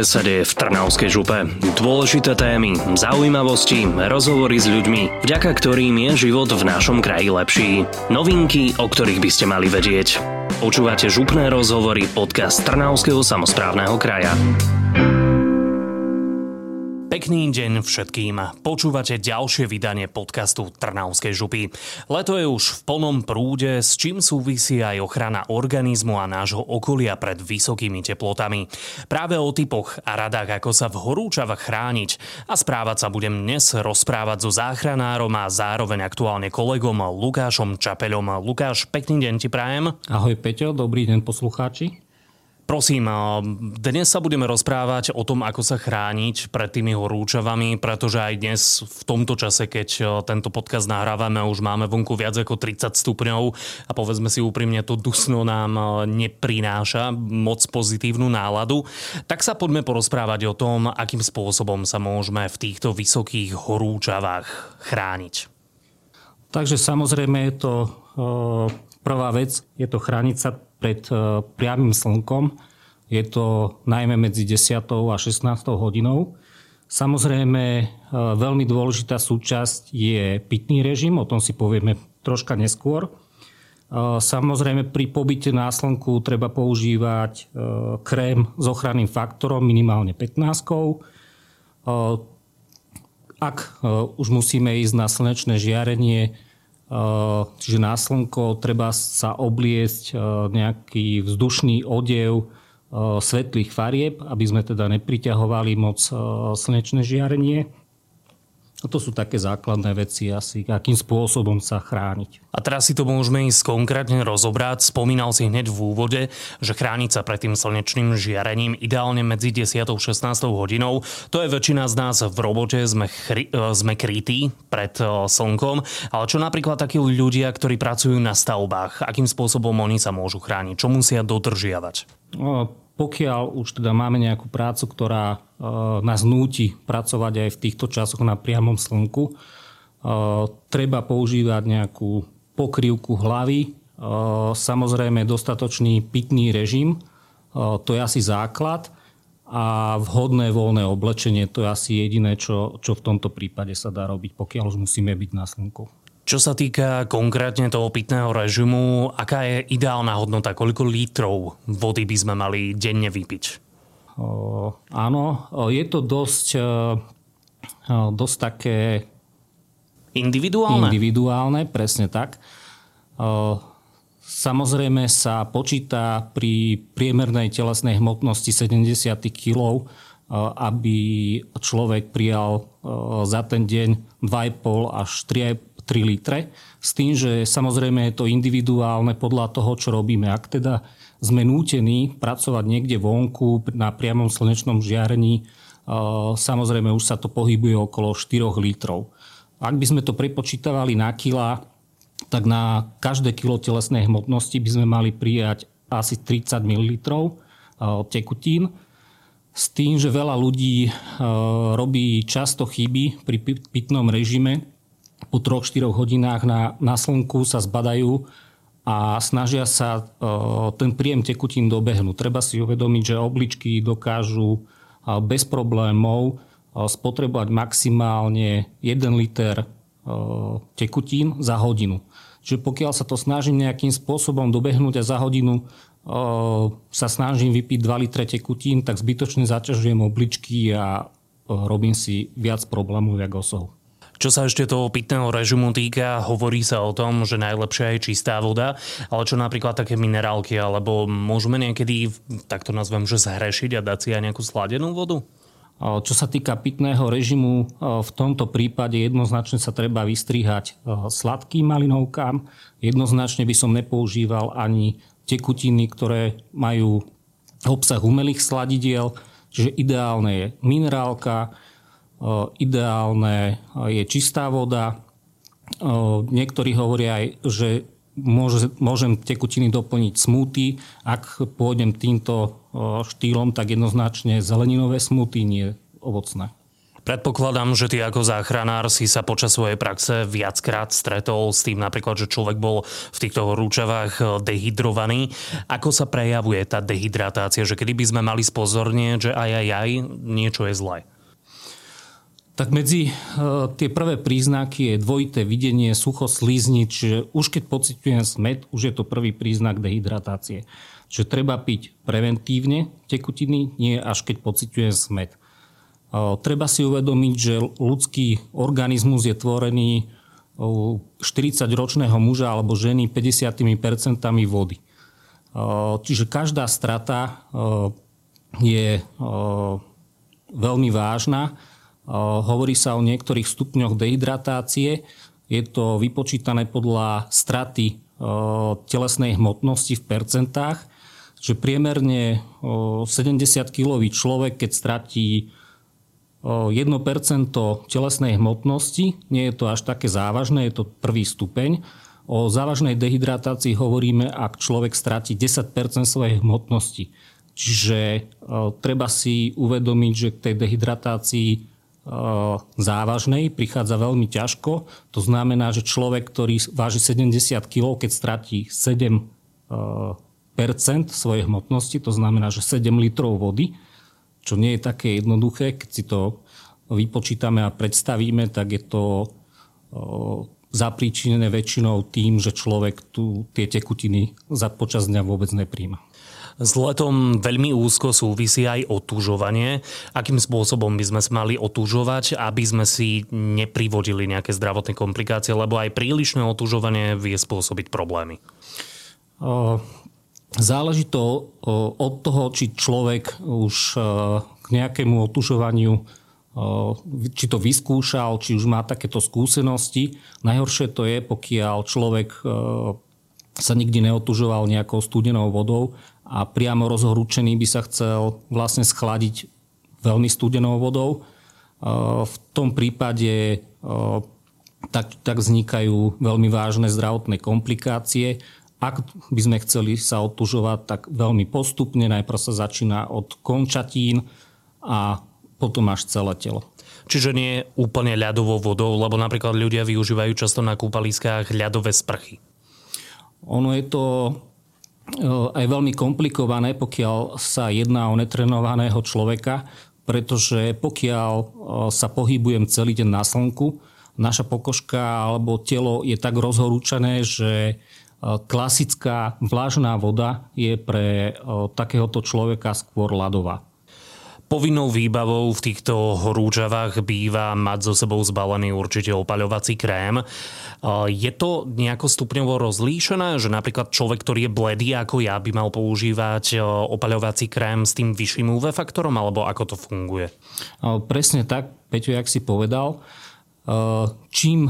ktoré sa deje v Trnavskej župe. Dôležité témy, zaujímavosti, rozhovory s ľuďmi, vďaka ktorým je život v našom kraji lepší. Novinky, o ktorých by ste mali vedieť. Počúvate župné rozhovory podcast Trnavského samozprávneho kraja. Pekný deň všetkým. Počúvate ďalšie vydanie podcastu Trnavskej župy. Leto je už v plnom prúde, s čím súvisí aj ochrana organizmu a nášho okolia pred vysokými teplotami. Práve o typoch a radách, ako sa v horúčavách chrániť a správať sa budem dnes rozprávať so záchranárom a zároveň aktuálne kolegom Lukášom Čapeľom. Lukáš, pekný deň ti prajem. Ahoj Peťo, dobrý deň poslucháči. Prosím, dnes sa budeme rozprávať o tom, ako sa chrániť pred tými horúčavami, pretože aj dnes v tomto čase, keď tento podcast nahrávame, už máme vonku viac ako 30 stupňov a povedzme si úprimne, to dusno nám neprináša moc pozitívnu náladu. Tak sa poďme porozprávať o tom, akým spôsobom sa môžeme v týchto vysokých horúčavách chrániť. Takže samozrejme je to prvá vec, je to chrániť sa pred e, priamým slnkom. Je to najmä medzi 10. a 16. hodinou. Samozrejme, e, veľmi dôležitá súčasť je pitný režim, o tom si povieme troška neskôr. E, samozrejme, pri pobyte na slnku treba používať krém s ochranným faktorom minimálne 15. Ak už musíme ísť na slnečné žiarenie, Čiže na slnko treba sa obliecť nejaký vzdušný odev svetlých farieb, aby sme teda nepriťahovali moc slnečné žiarenie. No to sú také základné veci asi, akým spôsobom sa chrániť. A teraz si to môžeme ísť konkrétne rozobrať. Spomínal si hneď v úvode, že chrániť sa pred tým slnečným žiarením ideálne medzi 10. a 16. hodinou. To je väčšina z nás v robote, sme, chry, e, sme krytí pred e, slnkom. Ale čo napríklad takí ľudia, ktorí pracujú na stavbách? Akým spôsobom oni sa môžu chrániť? Čo musia dodržiavať? No, pokiaľ už teda máme nejakú prácu, ktorá nás núti pracovať aj v týchto časoch na priamom slnku, e, treba používať nejakú pokrývku hlavy, e, samozrejme dostatočný pitný režim, to je asi základ a vhodné voľné oblečenie, to je asi jediné, čo, čo v tomto prípade sa dá robiť, pokiaľ už musíme byť na slnku. Čo sa týka konkrétne toho pitného režimu, aká je ideálna hodnota, koľko lítrov vody by sme mali denne vypiť? Áno, je to dosť, dosť také... Individuálne? Individuálne, presne tak. Samozrejme sa počíta pri priemernej telesnej hmotnosti 70 kg, aby človek prijal za ten deň 2,5 až 3 3 litre. S tým, že samozrejme je to individuálne podľa toho, čo robíme. Ak teda sme nútení pracovať niekde vonku na priamom slnečnom žiarení, samozrejme už sa to pohybuje okolo 4 litrov. Ak by sme to prepočítavali na kila, tak na každé kilo telesnej hmotnosti by sme mali prijať asi 30 ml tekutín. S tým, že veľa ľudí robí často chyby pri pitnom režime, po 3-4 hodinách na, na slnku sa zbadajú a snažia sa e, ten príjem tekutín dobehnúť. Treba si uvedomiť, že obličky dokážu e, bez problémov e, spotrebovať maximálne 1 liter tekutín za hodinu. Čiže pokiaľ sa to snažím nejakým spôsobom dobehnúť a za hodinu sa snažím vypiť 2 litre tekutín, tak zbytočne zaťažujem obličky a robím si viac problémov, jak osohu. Čo sa ešte toho pitného režimu týka, hovorí sa o tom, že najlepšia je čistá voda, ale čo napríklad také minerálky, alebo môžeme niekedy, tak to nazvem, že zhrešiť a dať si aj nejakú sladenú vodu? Čo sa týka pitného režimu, v tomto prípade jednoznačne sa treba vystrihať sladkým malinovkám. Jednoznačne by som nepoužíval ani tekutiny, ktoré majú obsah umelých sladidiel, čiže ideálne je minerálka, ideálne je čistá voda. Niektorí hovoria aj, že môžem tekutiny doplniť smúty. Ak pôjdem týmto štýlom, tak jednoznačne zeleninové smúty, nie ovocné. Predpokladám, že ty ako záchranár si sa počas svojej praxe viackrát stretol s tým napríklad, že človek bol v týchto horúčavách eh, dehydrovaný. Ako sa prejavuje tá dehydratácia? Že kedy by sme mali spozornieť, že aj, aj, aj, niečo je zlé? Tak medzi e, tie prvé príznaky je dvojité videnie, sucho, slízniť, čiže už keď pociťujem smet, už je to prvý príznak dehydratácie. Čiže treba piť preventívne tekutiny, nie až keď pociťujem smet. Treba si uvedomiť, že ľudský organizmus je tvorený 40-ročného muža alebo ženy 50% vody. Čiže každá strata je veľmi vážna. Hovorí sa o niektorých stupňoch dehydratácie. Je to vypočítané podľa straty telesnej hmotnosti v percentách, že priemerne 70-kilový človek, keď stratí 1% telesnej hmotnosti, nie je to až také závažné, je to prvý stupeň. O závažnej dehydratácii hovoríme, ak človek stratí 10% svojej hmotnosti. Čiže treba si uvedomiť, že k tej dehydratácii závažnej prichádza veľmi ťažko. To znamená, že človek, ktorý váži 70 kg, keď stratí 7% svojej hmotnosti, to znamená, že 7 litrov vody, čo nie je také jednoduché. Keď si to vypočítame a predstavíme, tak je to zapríčinené väčšinou tým, že človek tu tie tekutiny za počas dňa vôbec nepríjma. S letom veľmi úzko súvisí aj otužovanie. Akým spôsobom by sme mali otužovať, aby sme si neprivodili nejaké zdravotné komplikácie, lebo aj prílišné otužovanie vie spôsobiť problémy? Záleží to od toho, či človek už e, k nejakému otužovaniu e, či to vyskúšal, či už má takéto skúsenosti. Najhoršie to je, pokiaľ človek e, sa nikdy neotužoval nejakou studenou vodou a priamo rozhorúčený by sa chcel vlastne schladiť veľmi studenou vodou. V tom prípade tak, tak vznikajú veľmi vážne zdravotné komplikácie ak by sme chceli sa otužovať, tak veľmi postupne. Najprv sa začína od končatín a potom až celé telo. Čiže nie úplne ľadovou vodou, lebo napríklad ľudia využívajú často na kúpaliskách ľadové sprchy. Ono je to e, aj veľmi komplikované, pokiaľ sa jedná o netrenovaného človeka, pretože pokiaľ e, sa pohybujem celý deň na slnku, naša pokožka alebo telo je tak rozhorúčené, že Klasická vlážná voda je pre takéhoto človeka skôr ľadová. Povinnou výbavou v týchto horúčavách býva mať so sebou zbalený určite opaľovací krém. Je to nejako stupňovo rozlíšené, že napríklad človek, ktorý je bledý ako ja, by mal používať opaľovací krém s tým vyšším UV faktorom, alebo ako to funguje? Presne tak, Peťo, jak si povedal. Čím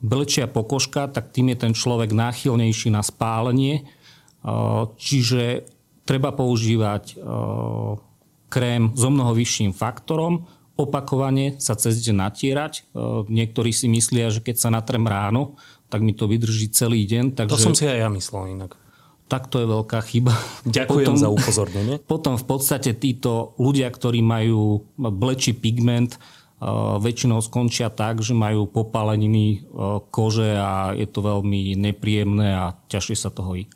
blečia pokožka, tak tým je ten človek náchylnejší na spálenie. Čiže treba používať krém so mnoho vyšším faktorom, opakovane sa cez deň natierať. Niektorí si myslia, že keď sa natrem ráno, tak mi to vydrží celý deň. Takže... To som si aj ja myslel inak. Tak to je veľká chyba. Ďakujem potom, za upozornenie. Potom v podstate títo ľudia, ktorí majú blečí pigment, väčšinou skončia tak, že majú popáleniny kože a je to veľmi nepríjemné a ťažšie sa toho jí.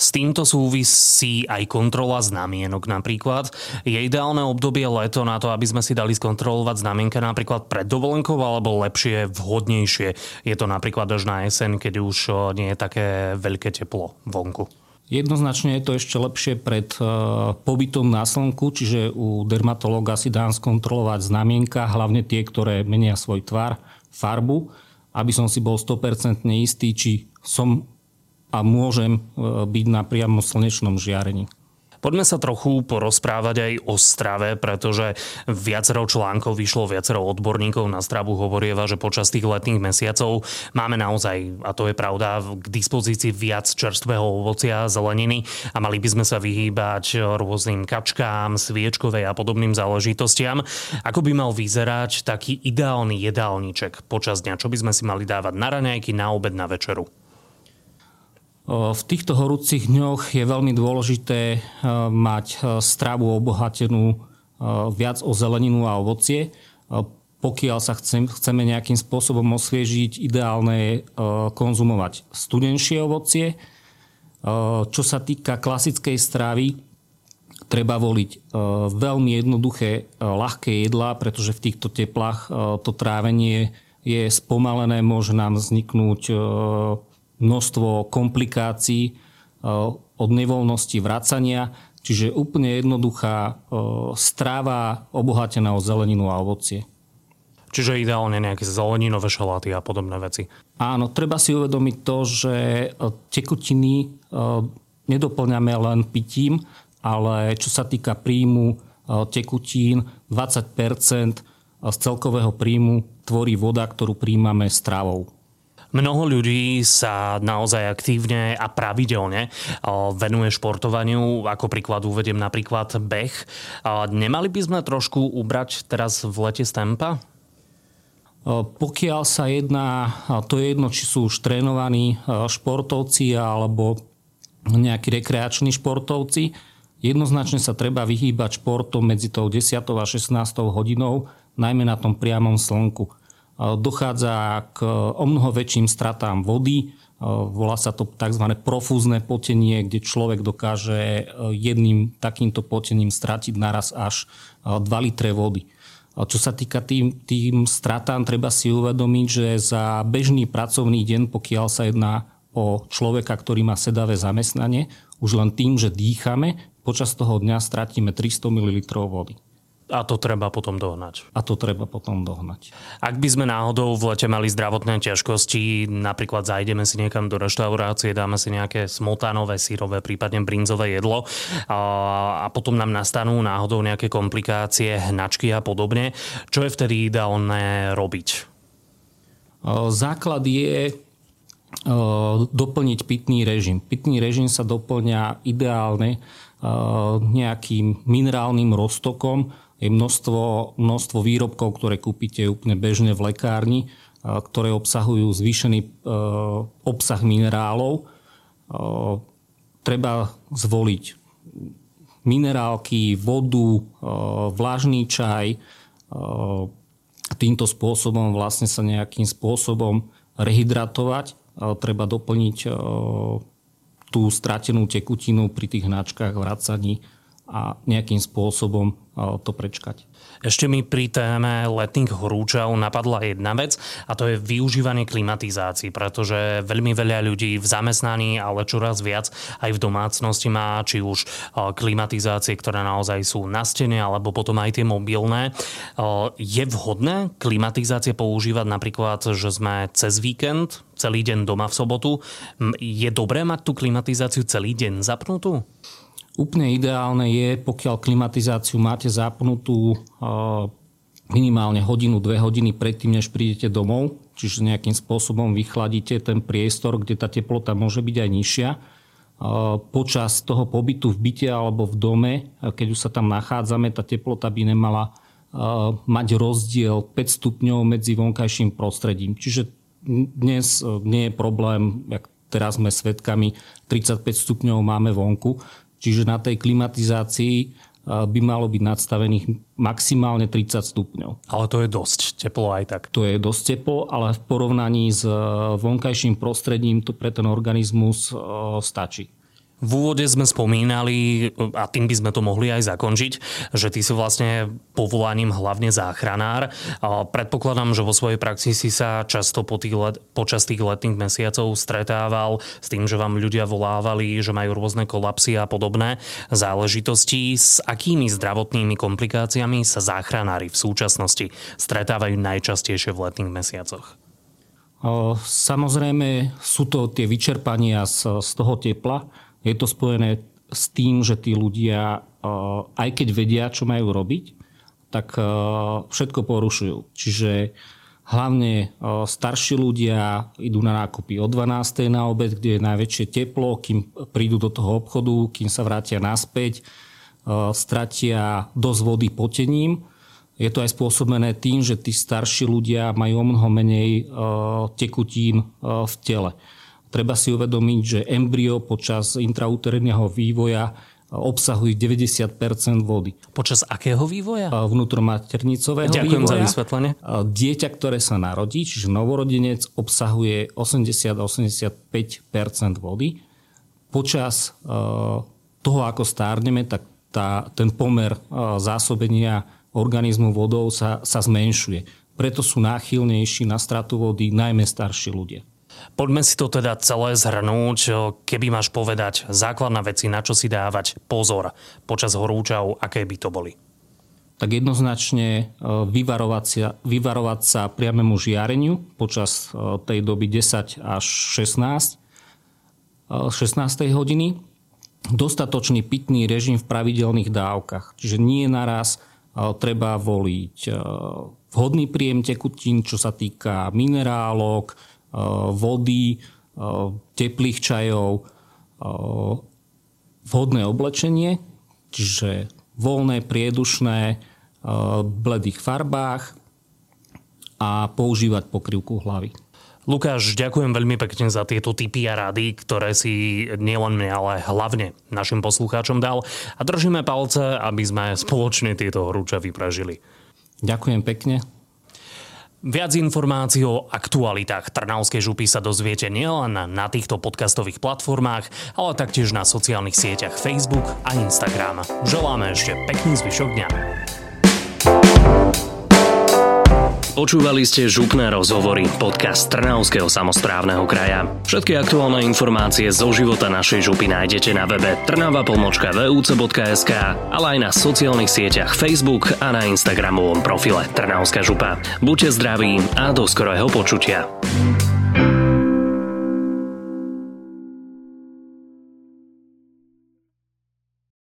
S týmto súvisí aj kontrola znamienok napríklad. Je ideálne obdobie leto na to, aby sme si dali skontrolovať znamienka napríklad pred dovolenkou alebo lepšie, vhodnejšie. Je to napríklad až na jeseň, keď už nie je také veľké teplo vonku. Jednoznačne je to ešte lepšie pred e, pobytom na slnku, čiže u dermatológa si dám skontrolovať znamienka, hlavne tie, ktoré menia svoj tvar, farbu, aby som si bol 100% istý, či som a môžem e, byť na priamo slnečnom žiarení. Poďme sa trochu porozprávať aj o strave, pretože viacero článkov vyšlo, viacero odborníkov na stravu hovorieva, že počas tých letných mesiacov máme naozaj, a to je pravda, k dispozícii viac čerstvého ovocia a zeleniny a mali by sme sa vyhýbať rôznym kačkám, sviečkovej a podobným záležitostiam. Ako by mal vyzerať taký ideálny jedálniček počas dňa? Čo by sme si mali dávať na raňajky, na obed, na večeru? V týchto horúcich dňoch je veľmi dôležité mať stravu obohatenú viac o zeleninu a ovocie. Pokiaľ sa chceme nejakým spôsobom osviežiť, ideálne je konzumovať studenšie ovocie. Čo sa týka klasickej stravy, treba voliť veľmi jednoduché, ľahké jedlá, pretože v týchto teplách to trávenie je spomalené, môže nám vzniknúť množstvo komplikácií od nevoľnosti vracania, čiže úplne jednoduchá stráva obohatená o zeleninu a ovocie. Čiže ideálne nejaké zeleninové šaláty a podobné veci. Áno, treba si uvedomiť to, že tekutiny nedoplňame len pitím, ale čo sa týka príjmu tekutín, 20% z celkového príjmu tvorí voda, ktorú príjmame stravou. Mnoho ľudí sa naozaj aktívne a pravidelne venuje športovaniu. Ako príklad uvediem napríklad beh. Nemali by sme trošku ubrať teraz v lete z tempa? Pokiaľ sa jedná, to je jedno, či sú už trénovaní športovci alebo nejakí rekreační športovci, jednoznačne sa treba vyhýbať športom medzi tou 10. a 16. hodinou, najmä na tom priamom slnku dochádza k o mnoho väčším stratám vody. Volá sa to tzv. profúzne potenie, kde človek dokáže jedným takýmto potením stratiť naraz až 2 litre vody. Čo sa týka tým, tým stratám, treba si uvedomiť, že za bežný pracovný deň, pokiaľ sa jedná o človeka, ktorý má sedavé zamestnanie, už len tým, že dýchame, počas toho dňa stratíme 300 ml vody. A to treba potom dohnať. A to treba potom dohnať. Ak by sme náhodou v lete mali zdravotné ťažkosti, napríklad zajdeme si niekam do reštaurácie, dáme si nejaké smotanové, sírové, prípadne brinzové jedlo a, a potom nám nastanú náhodou nejaké komplikácie, hnačky a podobne, čo je vtedy ideálne robiť? Základ je doplniť pitný režim. Pitný režim sa doplňa ideálne nejakým minerálnym roztokom, je množstvo, množstvo výrobkov, ktoré kúpite úplne bežne v lekárni, ktoré obsahujú zvýšený e, obsah minerálov. Treba zvoliť minerálky, vodu, vlažný čaj. Týmto spôsobom vlastne sa nejakým spôsobom rehydratovať. Treba doplniť tú stratenú tekutinu pri tých hnačkách, vracaní a nejakým spôsobom to prečkať. Ešte mi pri téme letných horúčav napadla jedna vec a to je využívanie klimatizácií, pretože veľmi veľa ľudí v zamestnaní, ale čoraz viac aj v domácnosti má či už klimatizácie, ktoré naozaj sú na stene alebo potom aj tie mobilné. Je vhodné klimatizácie používať napríklad, že sme cez víkend celý deň doma v sobotu. Je dobré mať tú klimatizáciu celý deň zapnutú? Úplne ideálne je, pokiaľ klimatizáciu máte zapnutú minimálne hodinu, dve hodiny predtým, než prídete domov, čiže nejakým spôsobom vychladíte ten priestor, kde tá teplota môže byť aj nižšia. Počas toho pobytu v byte alebo v dome, keď už sa tam nachádzame, tá teplota by nemala mať rozdiel 5 stupňov medzi vonkajším prostredím. Čiže dnes nie je problém, jak teraz sme svedkami, 35 stupňov máme vonku, Čiže na tej klimatizácii by malo byť nadstavených maximálne 30 stupňov. Ale to je dosť teplo aj tak. To je dosť teplo, ale v porovnaní s vonkajším prostredím to pre ten organizmus stačí. V úvode sme spomínali, a tým by sme to mohli aj zakončiť, že ty si vlastne povolaním hlavne záchranár. Predpokladám, že vo svojej praxi si sa často po tých let, počas tých letných mesiacov stretával s tým, že vám ľudia volávali, že majú rôzne kolapsy a podobné záležitosti. S akými zdravotnými komplikáciami sa záchranári v súčasnosti stretávajú najčastejšie v letných mesiacoch? Samozrejme sú to tie vyčerpania z, z toho tepla, je to spojené s tým, že tí ľudia, eh, aj keď vedia, čo majú robiť, tak eh, všetko porušujú. Čiže hlavne eh, starší ľudia idú na nákupy o 12. na obed, kde je najväčšie teplo, kým prídu do toho obchodu, kým sa vrátia naspäť, stratia dosť vody potením. Je to aj spôsobené tým, že tí starší ľudia majú o mnoho menej tekutín v tele. Treba si uvedomiť, že embryo počas intrauterného vývoja obsahujú 90% vody. Počas akého vývoja? Vnútromaternicového Ďakujem vývoja. za vysvetlenie. Dieťa, ktoré sa narodí, čiže novorodenec, obsahuje 80-85% vody. Počas toho, ako stárneme, tak tá, ten pomer zásobenia organizmu vodou sa, sa zmenšuje. Preto sú náchylnejší na stratu vody najmä starší ľudia. Poďme si to teda celé zhrnúť. Keby máš povedať základná veci, na čo si dávať pozor počas horúčav, aké by to boli? Tak jednoznačne e, vyvarovať sa, vyvarovať sa priamému žiareniu počas e, tej doby 10 až 16, 16. E, hodiny. Dostatočný pitný režim v pravidelných dávkach. Čiže nie naraz treba voliť vhodný príjem tekutín, čo sa týka minerálok, vody, eh, teplých čajov, eh, vhodné oblečenie, čiže voľné, priedušné, bledých farbách a používať pokrývku hlavy. Lukáš, ďakujem veľmi pekne za tieto tipy a rady, ktoré si nielen mne, ale hlavne našim poslucháčom dal a držíme palce, aby sme spoločne tieto horúčavy prežili. Ďakujem pekne. Viac informácií o aktualitách Trnavskej župy sa dozviete nielen na týchto podcastových platformách, ale taktiež na sociálnych sieťach Facebook a Instagram. Želáme ešte pekný zvyšok dňa. Počúvali ste župné rozhovory, podcast Trnavského samozprávneho kraja. Všetky aktuálne informácie zo života našej župy nájdete na webe trnava.vuc.sk, ale aj na sociálnych sieťach Facebook a na Instagramovom profile Trnavská župa. Buďte zdraví a do skorého počutia.